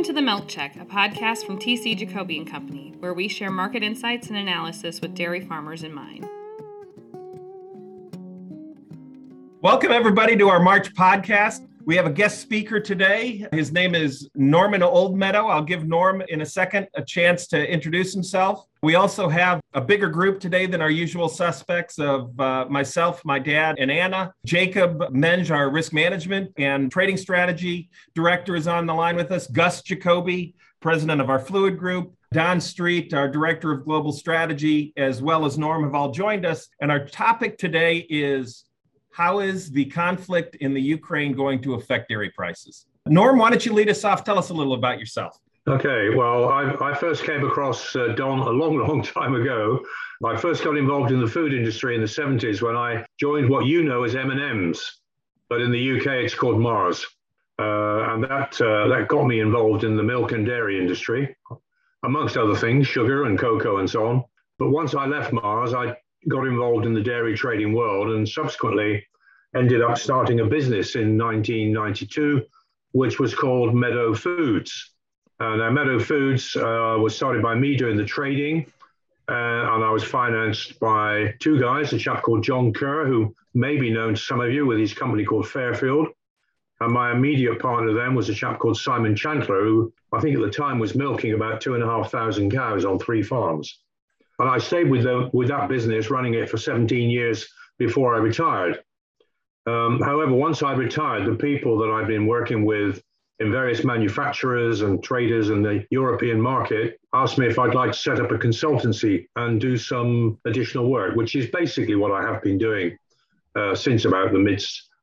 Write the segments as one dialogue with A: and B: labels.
A: Welcome to the Milk Check, a podcast from TC Jacoby and Company, where we share market insights and analysis with dairy farmers in mind.
B: Welcome, everybody, to our March podcast. We have a guest speaker today. His name is Norman Oldmeadow. I'll give Norm in a second a chance to introduce himself. We also have a bigger group today than our usual suspects of uh, myself, my dad, and Anna. Jacob Menge, our risk management and trading strategy director, is on the line with us. Gus Jacoby, president of our fluid group. Don Street, our director of global strategy, as well as Norm, have all joined us. And our topic today is how is the conflict in the Ukraine going to affect dairy prices? Norm, why don't you lead us off? Tell us a little about yourself.
C: Okay, well, I, I first came across uh, Don a long, long time ago. I first got involved in the food industry in the 70s when I joined what you know as M&M's, but in the UK it's called Mars. Uh, and that, uh, that got me involved in the milk and dairy industry, amongst other things, sugar and cocoa and so on. But once I left Mars, I got involved in the dairy trading world and subsequently ended up starting a business in 1992, which was called Meadow Foods. And uh, Meadow Foods uh, was started by me doing the trading. Uh, and I was financed by two guys, a chap called John Kerr, who may be known to some of you with his company called Fairfield. And my immediate partner then was a chap called Simon Chandler, who I think at the time was milking about two and a half thousand cows on three farms. And I stayed with, the, with that business, running it for 17 years before I retired. Um, however, once I retired, the people that I've been working with in various manufacturers and traders in the European market asked me if I'd like to set up a consultancy and do some additional work, which is basically what I have been doing uh, since about the mid,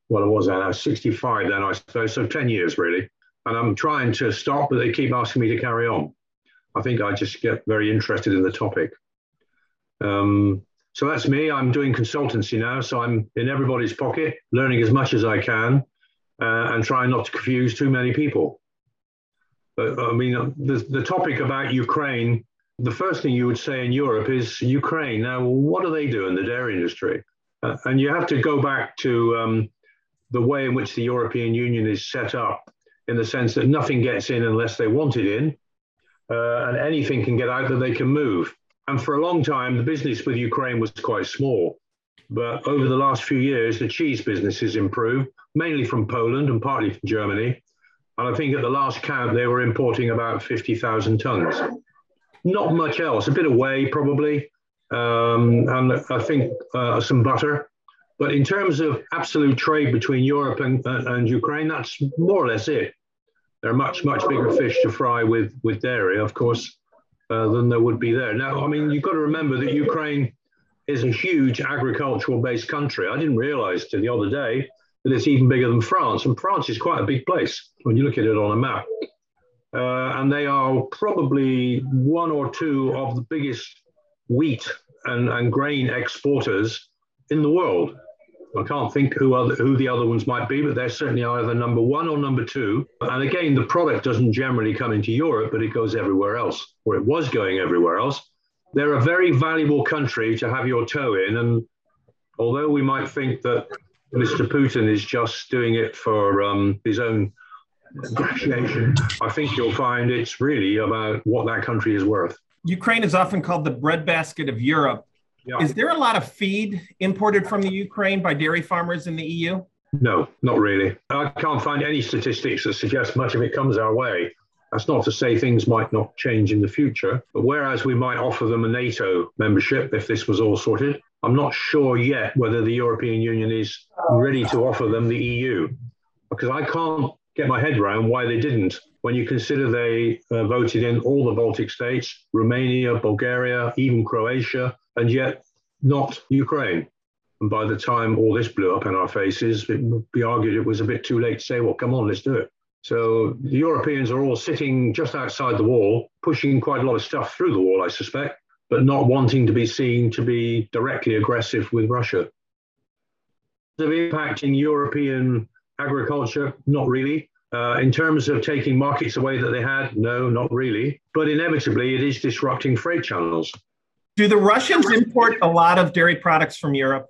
C: well, was I 65 then, I suppose, so 10 years really. And I'm trying to stop, but they keep asking me to carry on. I think I just get very interested in the topic. Um, so that's me. I'm doing consultancy now. So I'm in everybody's pocket, learning as much as I can uh, and try not to confuse too many people. But I mean, the, the topic about Ukraine, the first thing you would say in Europe is Ukraine. Now, what do they do in the dairy industry? Uh, and you have to go back to um, the way in which the European Union is set up, in the sense that nothing gets in unless they want it in, uh, and anything can get out that they can move. And for a long time, the business with Ukraine was quite small. But over the last few years, the cheese business has improved, mainly from Poland and partly from Germany. And I think at the last count, they were importing about 50,000 tons. Not much else, a bit of whey probably, um, and I think uh, some butter. But in terms of absolute trade between Europe and, uh, and Ukraine, that's more or less it. There are much, much bigger fish to fry with, with dairy, of course uh, than there would be there. Now, I mean, you've got to remember that Ukraine is a huge agricultural based country. I didn't realize till the other day that it's even bigger than France. And France is quite a big place when you look at it on a map. Uh, and they are probably one or two of the biggest wheat and, and grain exporters in the world. I can't think who other, who the other ones might be, but they're certainly either number one or number two. And again, the product doesn't generally come into Europe, but it goes everywhere else, or it was going everywhere else. They're a very valuable country to have your toe in. And although we might think that Mr. Putin is just doing it for um, his own gratification, I think you'll find it's really about what that country is worth.
B: Ukraine is often called the breadbasket of Europe yeah. Is there a lot of feed imported from the Ukraine by dairy farmers in the EU?
C: No, not really. I can't find any statistics that suggest much of it comes our way. That's not to say things might not change in the future, but whereas we might offer them a NATO membership if this was all sorted, I'm not sure yet whether the European Union is ready to offer them the EU because I can't get my head around why they didn't. When you consider they uh, voted in all the Baltic states, Romania, Bulgaria, even Croatia, and yet not Ukraine. And by the time all this blew up in our faces, it would be argued it was a bit too late to say, well, come on, let's do it. So the Europeans are all sitting just outside the wall, pushing quite a lot of stuff through the wall, I suspect, but not wanting to be seen to be directly aggressive with Russia. The impact in European agriculture, not really. Uh, in terms of taking markets away that they had, no, not really. But inevitably, it is disrupting freight channels.
B: Do the Russians import a lot of dairy products from Europe?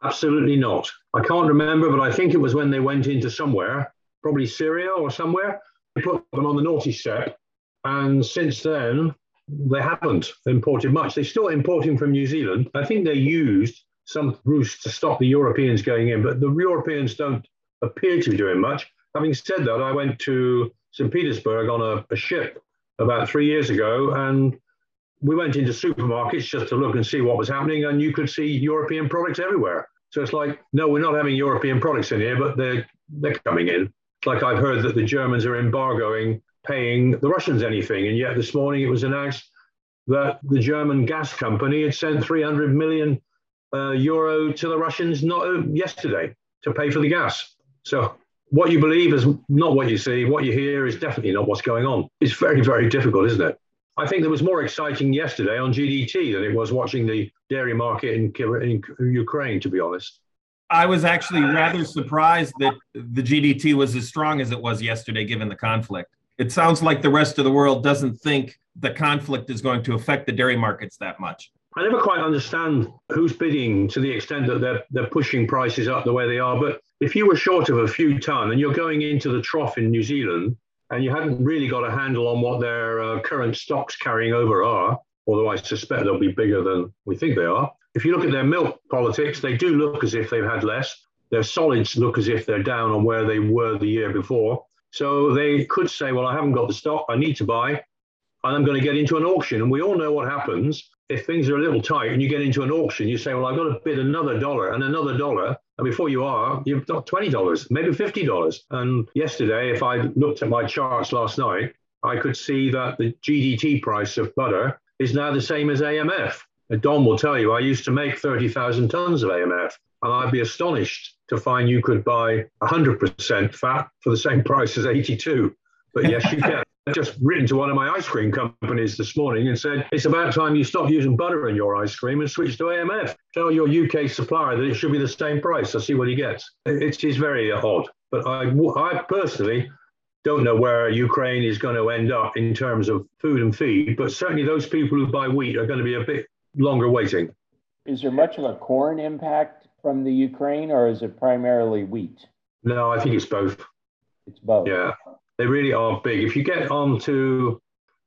C: Absolutely not. I can't remember, but I think it was when they went into somewhere, probably Syria or somewhere. put them on the naughty step. And since then, they haven't imported much. They're still importing from New Zealand. I think they used some routes to stop the Europeans going in, but the Europeans don't appear to be doing much. Having said that, I went to St. Petersburg on a, a ship about three years ago, and we went into supermarkets just to look and see what was happening, and you could see European products everywhere. So it's like, no, we're not having European products in here, but they're they're coming in. Like I've heard that the Germans are embargoing paying the Russians anything, and yet this morning it was announced that the German gas company had sent 300 million uh, euro to the Russians not uh, yesterday to pay for the gas. So what you believe is not what you see. What you hear is definitely not what's going on. It's very, very difficult, isn't it? I think it was more exciting yesterday on GDT than it was watching the dairy market in, in Ukraine, to be honest.
B: I was actually rather surprised that the GDT was as strong as it was yesterday, given the conflict. It sounds like the rest of the world doesn't think the conflict is going to affect the dairy markets that much.
C: I never quite understand who's bidding to the extent that they're, they're pushing prices up the way they are. But if you were short of a few ton and you're going into the trough in New Zealand and you hadn't really got a handle on what their uh, current stocks carrying over are, although I suspect they'll be bigger than we think they are. If you look at their milk politics, they do look as if they've had less. Their solids look as if they're down on where they were the year before. So they could say, well, I haven't got the stock, I need to buy, and I'm going to get into an auction. And we all know what happens if things are a little tight and you get into an auction, you say, well, I've got to bid another dollar and another dollar. And before you are, you've got $20, maybe $50. And yesterday, if I looked at my charts last night, I could see that the GDT price of butter is now the same as AMF. And uh, Don will tell you, I used to make 30,000 tons of AMF, and I'd be astonished to find you could buy 100% fat for the same price as 82. But yes, you can just written to one of my ice cream companies this morning and said it's about time you stop using butter in your ice cream and switch to AMF. Tell your UK supplier that it should be the same price. I see what he gets. It is very odd, but I, I personally don't know where Ukraine is going to end up in terms of food and feed, but certainly those people who buy wheat are going to be a bit longer waiting.
D: Is there much of a corn impact from the Ukraine, or is it primarily wheat?
C: No, I think it's both.
D: It's both.
C: Yeah. They really are big. If you get onto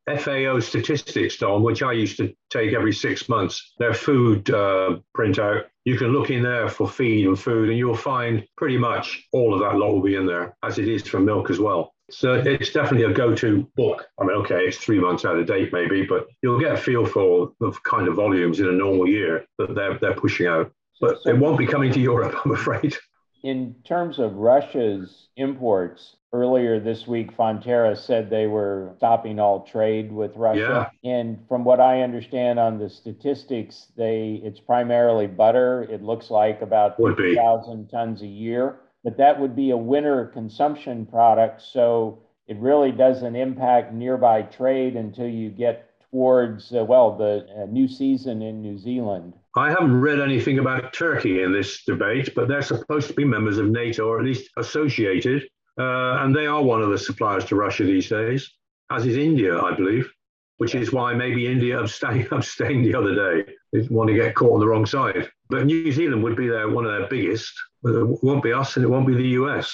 C: FAO statistics, Don, which I used to take every six months, their food uh, printout, you can look in there for feed and food, and you'll find pretty much all of that lot will be in there, as it is for milk as well. So it's definitely a go-to book. I mean, okay, it's three months out of date maybe, but you'll get a feel for the kind of volumes in a normal year that they're they're pushing out. But it won't be coming to Europe, I'm afraid.
D: In terms of Russia's imports, earlier this week, Fonterra said they were stopping all trade with Russia. Yeah. And from what I understand on the statistics, they it's primarily butter. It looks like about 50,000 tons a year, but that would be a winter consumption product. So it really doesn't impact nearby trade until you get towards, uh, well, the uh, new season in New Zealand.
C: I haven't read anything about Turkey in this debate, but they're supposed to be members of NATO or at least associated. Uh, and they are one of the suppliers to Russia these days, as is India, I believe, which is why maybe India abstained, abstained the other day. Didn't want to get caught on the wrong side. But New Zealand would be their, one of their biggest. It won't be us and it won't be the US.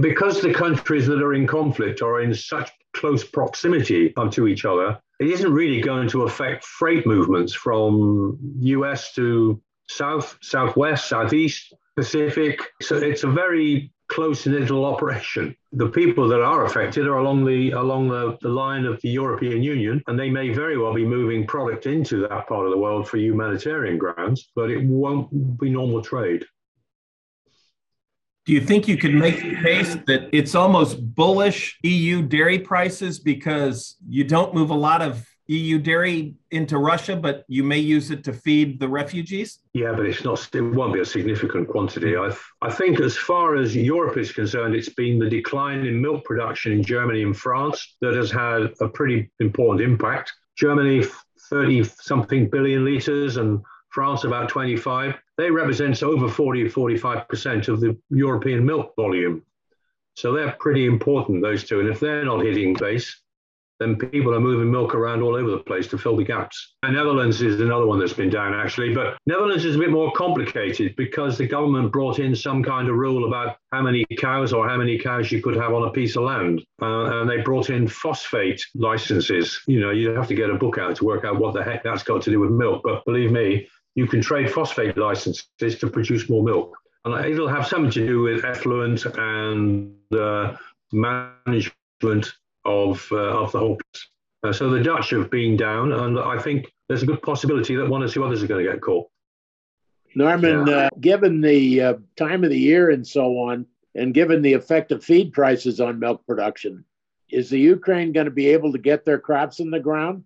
C: Because the countries that are in conflict are in such close proximity to each other, it isn't really going to affect freight movements from US to South, Southwest, Southeast, Pacific. So it's a very close little operation. The people that are affected are along the along the, the line of the European Union, and they may very well be moving product into that part of the world for humanitarian grounds, but it won't be normal trade.
B: Do you think you could make the case that it's almost bullish EU dairy prices because you don't move a lot of EU dairy into Russia, but you may use it to feed the refugees?
C: Yeah, but it's not. It won't be a significant quantity. I, I think, as far as Europe is concerned, it's been the decline in milk production in Germany and France that has had a pretty important impact. Germany, 30 something billion liters, and France about 25. They represent over 40 45% of the European milk volume. So they're pretty important, those two. And if they're not hitting base, then people are moving milk around all over the place to fill the gaps. And Netherlands is another one that's been down actually, but Netherlands is a bit more complicated because the government brought in some kind of rule about how many cows or how many cows you could have on a piece of land. Uh, and they brought in phosphate licenses. You know, you have to get a book out to work out what the heck that's got to do with milk. But believe me, you can trade phosphate licenses to produce more milk. And it'll have something to do with effluent and uh, management of, uh, of the whole place. Uh, so the Dutch have been down, and I think there's a good possibility that one or two others are going to get caught.
E: Norman, yeah. uh, given the uh, time of the year and so on, and given the effect of feed prices on milk production, is the Ukraine going to be able to get their crops in the ground?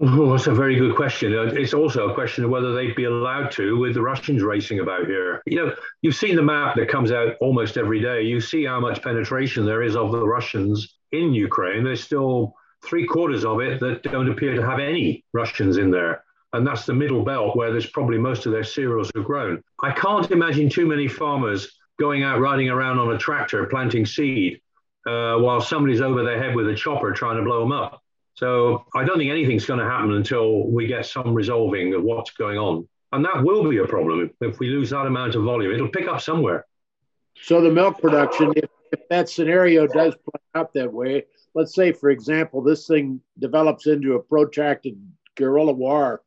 C: Oh, that's a very good question. Uh, it's also a question of whether they'd be allowed to with the Russians racing about here. You know, you've seen the map that comes out almost every day. You see how much penetration there is of the Russians in Ukraine. There's still three quarters of it that don't appear to have any Russians in there. And that's the middle belt where there's probably most of their cereals are grown. I can't imagine too many farmers going out riding around on a tractor planting seed uh, while somebody's over their head with a chopper trying to blow them up. So I don't think anything's going to happen until we get some resolving of what's going on. And that will be a problem if we lose that amount of volume. It'll pick up somewhere.
E: So the milk production, if, if that scenario does play out that way, let's say, for example, this thing develops into a protracted guerrilla war,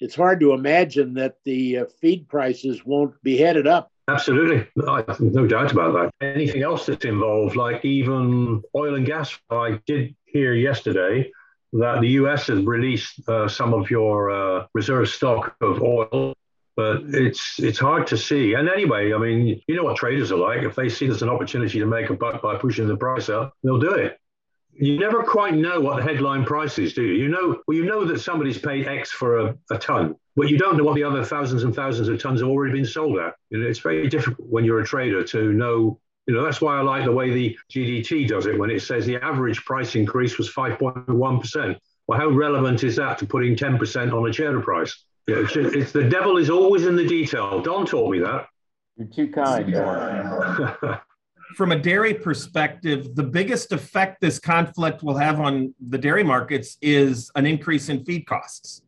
E: it's hard to imagine that the uh, feed prices won't be headed up.
C: Absolutely. No, no doubt about that. Anything else that's involved, like even oil and gas, I did hear yesterday that the US has released uh, some of your uh, reserve stock of oil, but mm. it's it's hard to see. And anyway, I mean, you know what traders are like. If they see there's an opportunity to make a buck by pushing the price up, they'll do it. You never quite know what the headline price is, do you? You know, well, you know that somebody's paid X for a, a ton, but you don't know what the other thousands and thousands of tons have already been sold at. You know, it's very difficult when you're a trader to know you know, that's why I like the way the GDT does it when it says the average price increase was 5.1%. Well, how relevant is that to putting 10% on a share price? You know, it's, it's, the devil is always in the detail. Don taught me that.
D: You're too kind.
B: From a dairy perspective, the biggest effect this conflict will have on the dairy markets is an increase in feed costs.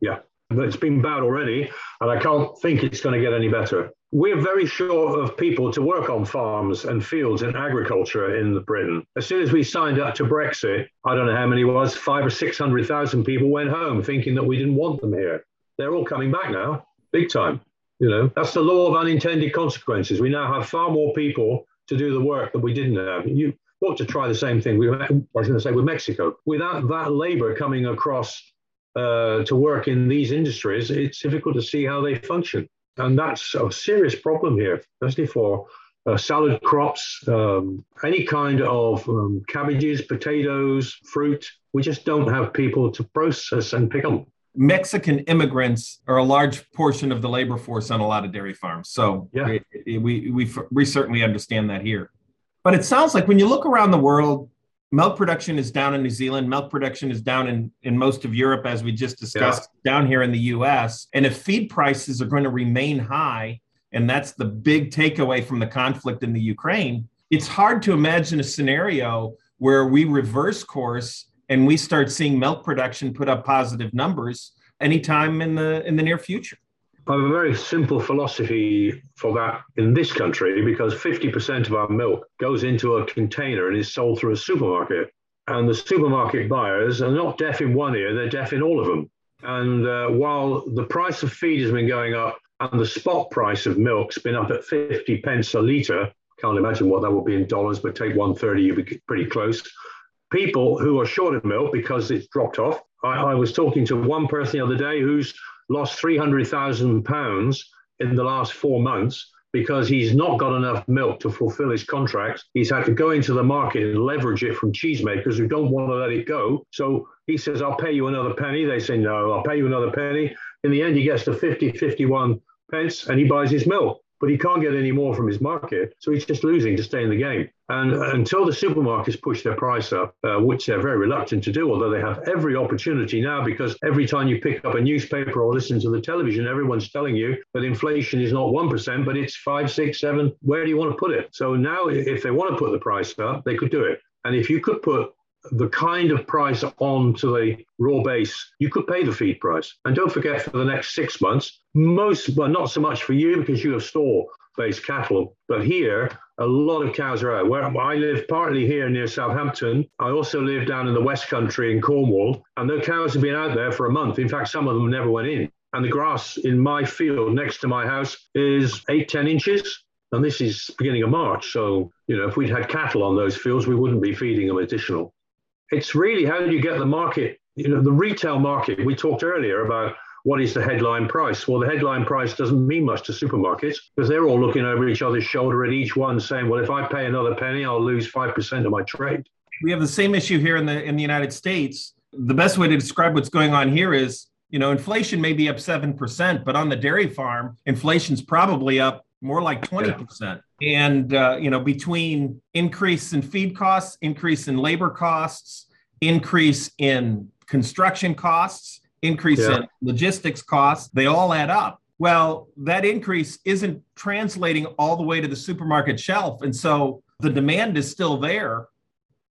C: Yeah, it's been bad already, and I can't think it's going to get any better we're very short of people to work on farms and fields and agriculture in Britain. As soon as we signed up to Brexit, I don't know how many it was, five or 600,000 people went home thinking that we didn't want them here. They're all coming back now, big time. You know, that's the law of unintended consequences. We now have far more people to do the work that we didn't have. You ought to try the same thing. With, I was going to say with Mexico. Without that labor coming across uh, to work in these industries, it's difficult to see how they function. And that's a serious problem here, especially for uh, salad crops, um, any kind of um, cabbages, potatoes, fruit. We just don't have people to process and pick them.
B: Mexican immigrants are a large portion of the labor force on a lot of dairy farms. So yeah. we, we, we, we certainly understand that here. But it sounds like when you look around the world, milk production is down in New Zealand. Milk production is down in, in most of Europe, as we just discussed, yeah. down here in the US. And if feed prices are going to remain high, and that's the big takeaway from the conflict in the Ukraine, it's hard to imagine a scenario where we reverse course and we start seeing milk production put up positive numbers anytime in the in the near future.
C: I have a very simple philosophy for that in this country because 50% of our milk goes into a container and is sold through a supermarket. And the supermarket buyers are not deaf in one ear, they're deaf in all of them. And uh, while the price of feed has been going up and the spot price of milk's been up at 50 pence a litre, can't imagine what that would be in dollars, but take 130, you'd be pretty close. People who are short of milk because it's dropped off. I, I was talking to one person the other day who's lost £300,000 in the last four months because he's not got enough milk to fulfill his contract. He's had to go into the market and leverage it from cheesemakers who don't want to let it go. So he says, I'll pay you another penny. They say, no, I'll pay you another penny. In the end, he gets to 50, 51 pence and he buys his milk but he can't get any more from his market. So he's just losing to stay in the game. And until the supermarkets push their price up, uh, which they're very reluctant to do, although they have every opportunity now, because every time you pick up a newspaper or listen to the television, everyone's telling you that inflation is not 1%, but it's five, six, seven. Where do you want to put it? So now, if they want to put the price up, they could do it. And if you could put the kind of price on to the raw base, you could pay the feed price. And don't forget, for the next six months, most, well, not so much for you because you have store based cattle, but here, a lot of cows are out. Where I live partly here near Southampton, I also live down in the West Country in Cornwall, and the cows have been out there for a month. In fact, some of them never went in. And the grass in my field next to my house is eight, 10 inches. And this is beginning of March. So, you know, if we'd had cattle on those fields, we wouldn't be feeding them additional. It's really how do you get the market, you know, the retail market. We talked earlier about what is the headline price? Well, the headline price doesn't mean much to supermarkets because they're all looking over each other's shoulder at each one saying, well, if I pay another penny, I'll lose 5% of my trade.
B: We have the same issue here in the in the United States. The best way to describe what's going on here is, you know, inflation may be up 7%, but on the dairy farm, inflation's probably up more like 20%. Yeah. And, uh, you know, between increase in feed costs, increase in labor costs, increase in construction costs, increase yeah. in logistics costs, they all add up. Well, that increase isn't translating all the way to the supermarket shelf. And so the demand is still there.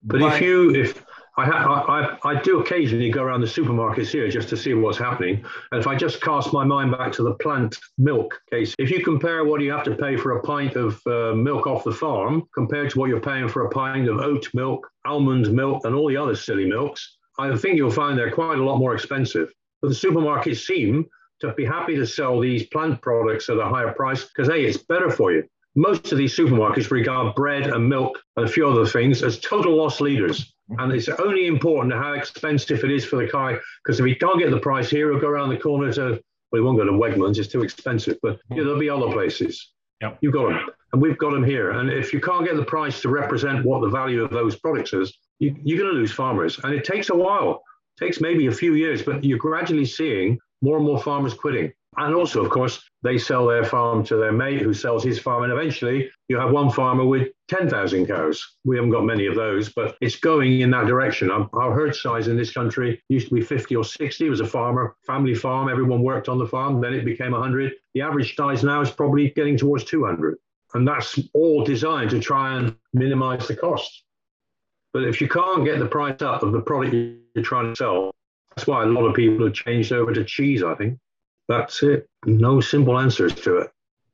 C: But, but if you, if I, I, I do occasionally go around the supermarkets here just to see what's happening. And if I just cast my mind back to the plant milk case, if you compare what you have to pay for a pint of uh, milk off the farm compared to what you're paying for a pint of oat milk, almond milk, and all the other silly milks, I think you'll find they're quite a lot more expensive. But the supermarkets seem to be happy to sell these plant products at a higher price because, hey, it's better for you. Most of these supermarkets regard bread and milk and a few other things as total loss leaders. And it's only important how expensive it is for the guy, because if he can't get the price here, he'll go around the corner to, well, he won't go to Wegmans, it's too expensive, but you know, there'll be other places.
B: Yep.
C: You've got them, and we've got them here. And if you can't get the price to represent what the value of those products is, you, you're going to lose farmers. And it takes a while, it takes maybe a few years, but you're gradually seeing more and more farmers quitting. And also, of course, they sell their farm to their mate who sells his farm. And eventually, you have one farmer with 10,000 cows. We haven't got many of those, but it's going in that direction. Our, herd size in this country used to be 50 or 60. It was a farmer, family farm. Everyone worked on the farm. Then it became 100. The average size now is probably getting towards 200. And that's all designed to try and minimize the cost. But if you can't get the price up of the product you're trying to sell, that's why a lot of people have changed over to cheese, I think. That's it. No simple answers to it.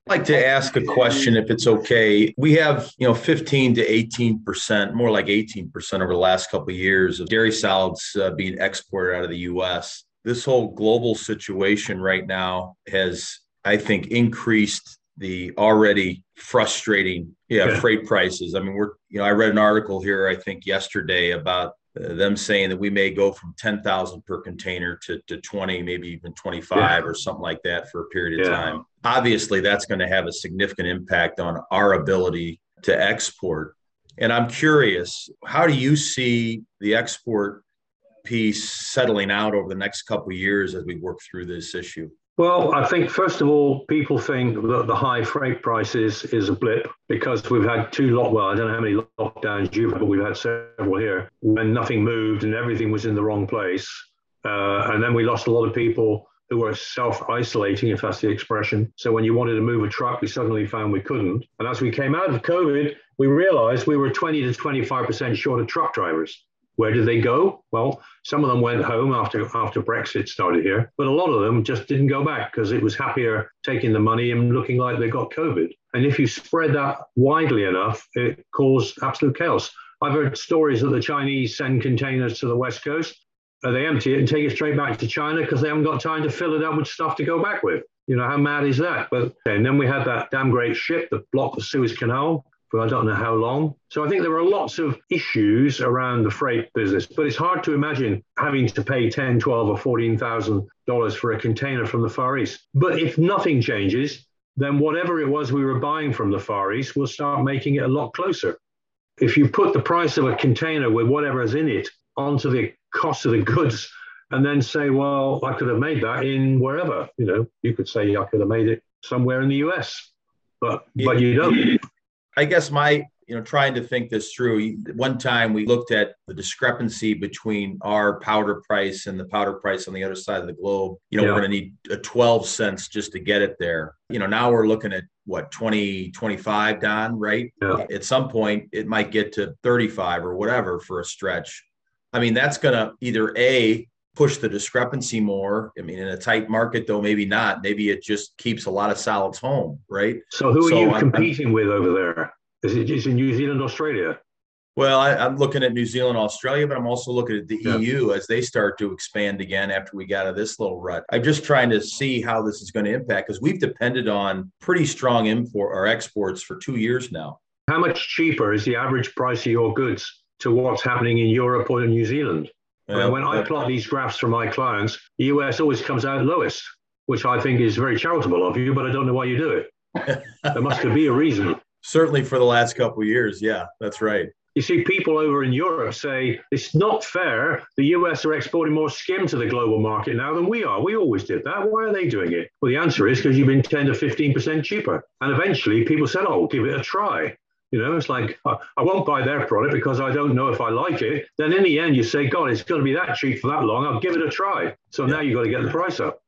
F: I'd like to ask a question if it's okay. We have, you know, 15 to 18%, more like 18% over the last couple of years of dairy solids uh, being exported out of the US. This whole global situation right now has, I think, increased the already frustrating yeah, yeah, freight prices. I mean, we're, you know, I read an article here, I think yesterday about uh, them saying that we may go from 10,000 per container to, to 20, maybe even 25 yeah. or something like that for a period of yeah. time. Obviously, that's going to have a significant impact on our ability to export. And I'm curious, how do you see the export piece settling out over the next couple of years as we work through this issue?
C: Well, I think first of all, people think that the high freight prices is a blip because we've had two lock. Well, I don't know how many lockdowns you've had, but we've had several here when nothing moved and everything was in the wrong place, uh, and then we lost a lot of people who were self-isolating, if that's the expression. So when you wanted to move a truck, we suddenly found we couldn't. And as we came out of COVID, we realized we were 20 to 25 percent short of truck drivers. Where did they go? Well, some of them went home after after Brexit started here, but a lot of them just didn't go back because it was happier taking the money and looking like they got COVID. And if you spread that widely enough, it caused absolute chaos. I've heard stories that the Chinese send containers to the west coast, uh, they empty it and take it straight back to China because they haven't got time to fill it up with stuff to go back with. You know how mad is that? But and then we had that damn great ship that blocked the Suez Canal for I don't know how long. So I think there are lots of issues around the freight business, but it's hard to imagine having to pay 10, 12 or 14,000 dollars for a container from the Far East. But if nothing changes, then whatever it was we were buying from the Far East will start making it a lot closer. If you put the price of a container with whatever's in it onto the cost of the goods and then say, well, I could have made that in wherever, you know, you could say I could have made it somewhere in the US, but but you don't.
F: I guess my, you know, trying to think this through, one time we looked at the discrepancy between our powder price and the powder price on the other side of the globe. You know, yeah. we're going to need a 12 cents just to get it there. You know, now we're looking at what 20 25 don right
C: yeah.
F: at some point it might get to 35 or whatever for a stretch I mean, that's going to either A, push the discrepancy more. I mean, in a tight market, though, maybe not. Maybe it just keeps a lot of solids home, right?
C: So, who are you I'm, competing I'm, with over there? Is it just in New Zealand, Australia?
F: Well, I, am looking at New Zealand, Australia, but I'm also looking at the yeah. EU as they start to expand again after we got out of this little rut. I'm just trying to see how this is going to impact because we've depended on pretty strong import or exports for two years now.
C: How much cheaper is the average price of your goods to what's happening in Europe or in New Zealand? Yeah, when I plot these graphs for my clients, the US always comes out lowest, which I think is very charitable of you, but I don't know why you do it. there must be a reason.
F: Certainly for the last couple of years. Yeah, that's right.
C: You see people over in Europe say it's not fair. The US are exporting more skim to the global market now than we are. We always did that. Why are they doing it? Well, the answer is because you've been 10 to 15% cheaper. And eventually people said, oh, give it a try. You know, it's like, I won't buy their product because I don't know if I like it. Then in the end, you say, God, it's going to be that cheap for that long. I'll give it a try. So yeah. now you've got to get the price up.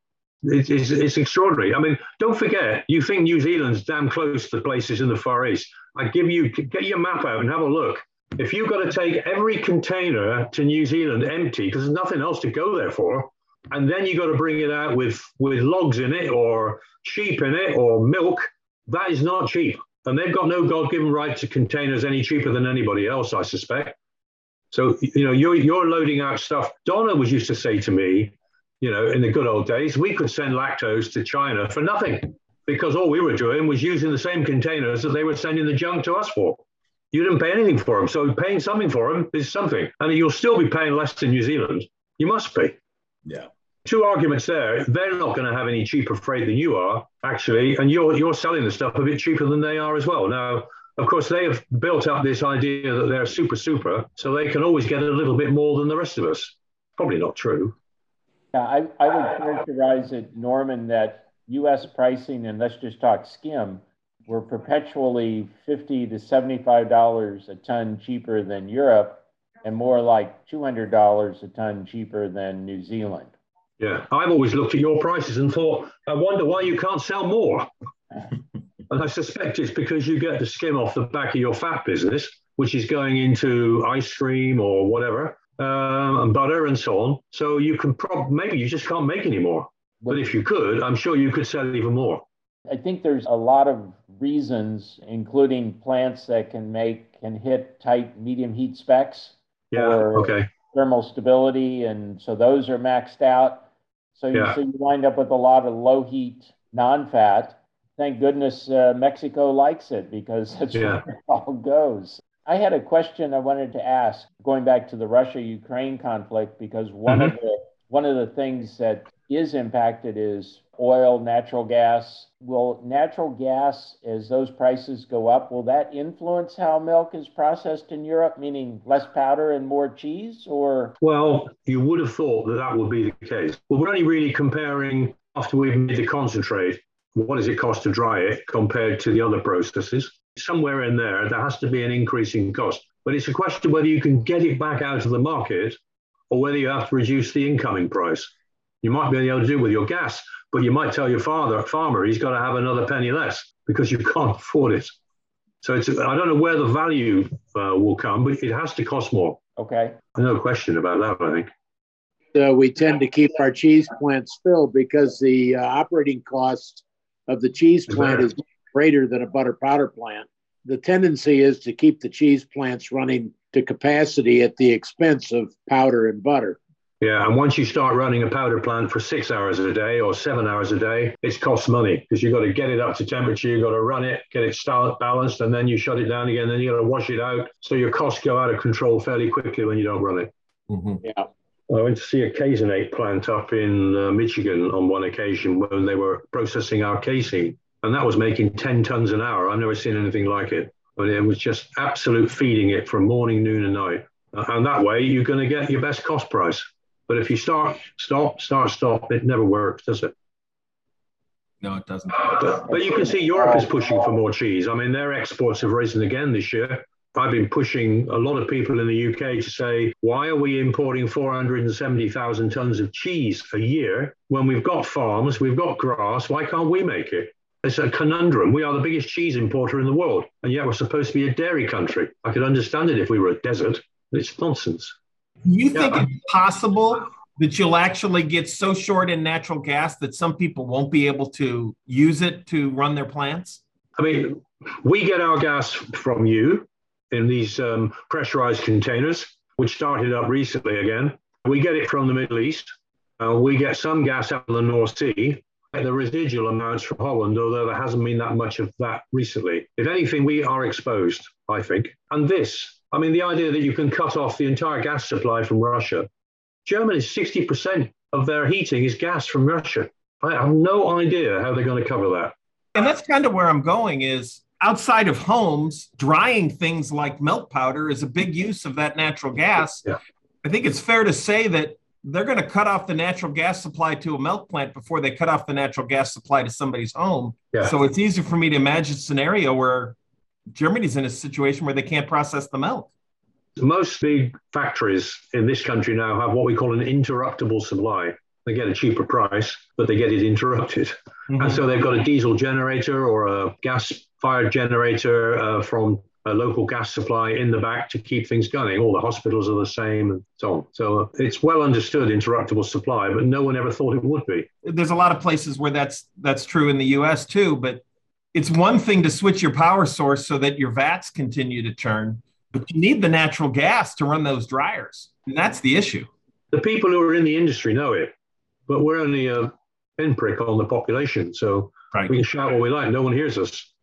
C: It's, it's, it's, extraordinary. I mean, don't forget, you think New Zealand's damn close to places in the Far East. I give you, get your map out and have a look. If you've got to take every container to New Zealand empty because there's nothing else to go there for, and then you've got to bring it out with with logs in it or sheep in it or milk, that is not cheap. And they've got no God-given right to containers any cheaper than anybody else, I suspect. So you know, you're you're loading out stuff. Donna was used to say to me, you know, in the good old days, we could send lactose to China for nothing because all we were doing was using the same containers that they were sending the junk to us for. You didn't pay anything for them. So paying something for them is something. And you'll still be paying less in New Zealand. You must be.
F: Yeah.
C: Two arguments there. They're not going to have any cheaper freight than you are, actually. And you're, you're selling the stuff a bit cheaper than they are as well. Now, of course, they have built up this idea that they're super, super, so they can always get a little bit more than the rest of us. Probably not true.
D: Yeah, I, I would characterize it, Norman, that US pricing, and let's just talk skim, we're perpetually 50 to $75 a ton cheaper than Europe and more like $200 a ton cheaper than New Zealand.
C: Yeah, I've always looked at your prices and thought, I wonder why you can't sell more. and I suspect it's because you get the skim off the back of your fat business, which is going into ice cream or whatever, um, and butter and so on. So you can probably, maybe you just can't make any more. But if you could, I'm sure you could sell even more.
D: I think there's a lot of reasons, including plants that can make can hit tight medium heat specs
C: yeah, okay.
D: thermal stability, and so those are maxed out. So you, yeah. so you wind up with a lot of low heat non-fat. Thank goodness uh, Mexico likes it because that's yeah. where it all goes. I had a question I wanted to ask going back to the Russia-Ukraine conflict because one mm-hmm. of the one of the things that is impacted is oil, natural gas. Will natural gas, as those prices go up, will that influence how milk is processed in Europe, meaning less powder and more cheese? Or
C: well, you would have thought that that would be the case. Well, we're only really comparing after we've made the concentrate. What does it cost to dry it compared to the other processes? Somewhere in there, there has to be an increase in cost. But it's a question whether you can get it back out of the market or whether you have to reduce the incoming price. You might be able to do with your gas, but you might tell your father, farmer, he's got to have another penny less because you can't afford it. So it's, I don't know where the value uh, will come, but it has to cost more.
D: Okay.
C: No question about that, I think.
E: Uh, we tend to keep our cheese plants filled because the uh, operating cost of the cheese plant is greater than a butter powder plant. The tendency is to keep the cheese plants running to capacity at the expense of powder and butter.
C: Yeah, and once you start running a powder plant for six hours a day or seven hours a day, it costs money because you've got to get it up to temperature, you've got to run it, get it start balanced, and then you shut it down again. Then you got to wash it out. So your costs go out of control fairly quickly when you don't run it.
E: Mm-hmm. Yeah.
C: I went to see a caseinate plant up in uh, Michigan on one occasion when they were processing our casein, and that was making 10 tons an hour. I've never seen anything like it. But it was just absolute feeding it from morning, noon, and night. And that way, you're going to get your best cost price. But if you start, stop, start, stop, it never works, does it?
B: No, it doesn't.
C: But, but you can see Europe is pushing for more cheese. I mean, their exports have risen again this year. I've been pushing a lot of people in the UK to say, why are we importing 470,000 tons of cheese a year when we've got farms, we've got grass? Why can't we make it? It's a conundrum. We are the biggest cheese importer in the world, and yet we're supposed to be a dairy country. I could understand it if we were a desert. It's nonsense.
B: Do you think yeah. it's possible that you'll actually get so short in natural gas that some people won't be able to use it to run their plants?
C: I mean, we get our gas from you in these um, pressurized containers, which started up recently again. We get it from the Middle East. Uh, we get some gas out of the North Sea, the residual amounts from Holland, although there hasn't been that much of that recently. If anything, we are exposed, I think. And this, I mean, the idea that you can cut off the entire gas supply from Russia. Germany, 60% of their heating is gas from Russia. I have no idea how they're going to cover that.
B: And that's kind of where I'm going is outside of homes, drying things like milk powder is a big use of that natural gas.
C: Yeah.
B: I think it's fair to say that they're going to cut off the natural gas supply to a milk plant before they cut off the natural gas supply to somebody's home.
C: Yeah.
B: So it's easy for me to imagine a scenario where Germany's in a situation where they can't process the milk.
C: Most big factories in this country now have what we call an interruptible supply. They get a cheaper price, but they get it interrupted. Mm-hmm. And so they've got a diesel generator or a gas fired generator uh, from a local gas supply in the back to keep things going. All the hospitals are the same and so on. So it's well understood interruptible supply, but no one ever thought it would be.
B: There's a lot of places where that's that's true in the US too, but it's one thing to switch your power source so that your vats continue to turn, but you need the natural gas to run those dryers. And that's the issue.
C: The people who are in the industry know it, but we're only a pinprick on the population. So right. we can shout what we like. No one hears us.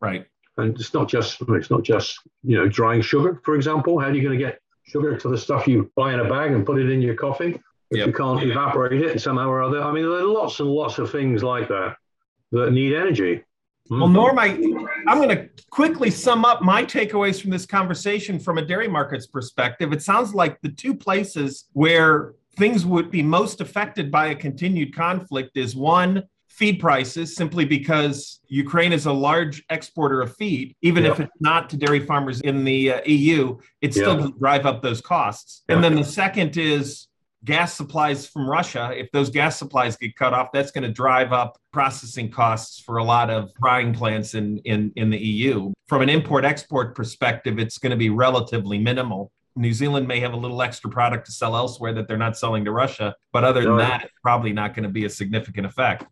B: Right.
C: And it's not just it's not just you know drying sugar, for example. How are you going to get sugar to the stuff you buy in a bag and put it in your coffee if yep. you can't evaporate it somehow or other? I mean, there are lots and lots of things like that that need energy.
B: Well, Norm, I, I'm going to quickly sum up my takeaways from this conversation from a dairy market's perspective. It sounds like the two places where things would be most affected by a continued conflict is one, feed prices simply because Ukraine is a large exporter of feed, even if it's not to dairy farmers in the uh, EU, it still does drive up those costs. And then the second is gas supplies from Russia. If those gas supplies get cut off, that's going to drive up processing costs for a lot of drying plants in, in, in the EU. From an import export perspective, it's going to be relatively minimal. New Zealand may have a little extra product to sell elsewhere that they're not selling to Russia, but other than that, it's probably not going to be a significant effect.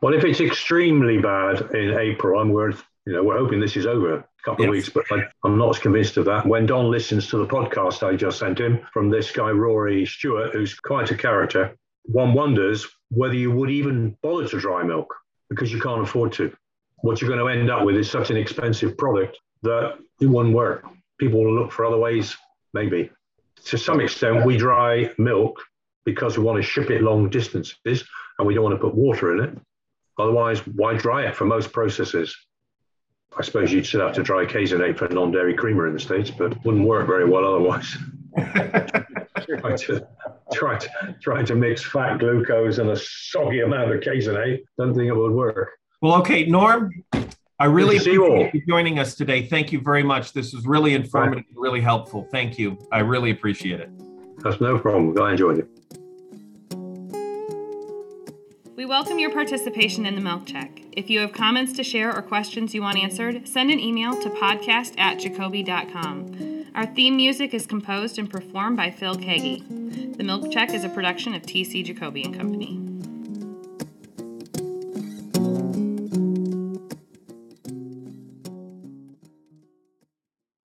C: Well, if it's extremely bad in April, I'm worth, you know, we're hoping this is over a couple yes. of weeks, but I, am not as convinced of that. When Don listens to the podcast I just sent him from this guy, Rory Stewart, who's quite a character, one wonders whether you would even bother to dry milk because you can't afford to. What you're going to end up with is such an expensive product that it won't work. People will look for other ways, maybe. To some extent, we dry milk because we want to ship it long distances and we don't want to put water in it. Otherwise, why dry it for most processes? I suppose you'd still have to dry Caseinate for non-dairy creamer in the States, but wouldn't work very well otherwise. try, to, try, to, try to mix fat glucose and a soggy amount of Caseinate. Don't think it would work.
B: Well, okay, Norm, I really appreciate you joining us today. Thank you very much. This was really informative, right. really helpful. Thank you. I really appreciate it.
C: That's no problem. I enjoyed it.
A: We welcome your participation in the Milk Check. If you have comments to share or questions you want answered, send an email to podcast at jacoby.com. Our theme music is composed and performed by Phil Kagi. The Milk Check is a production of TC Jacoby and Company.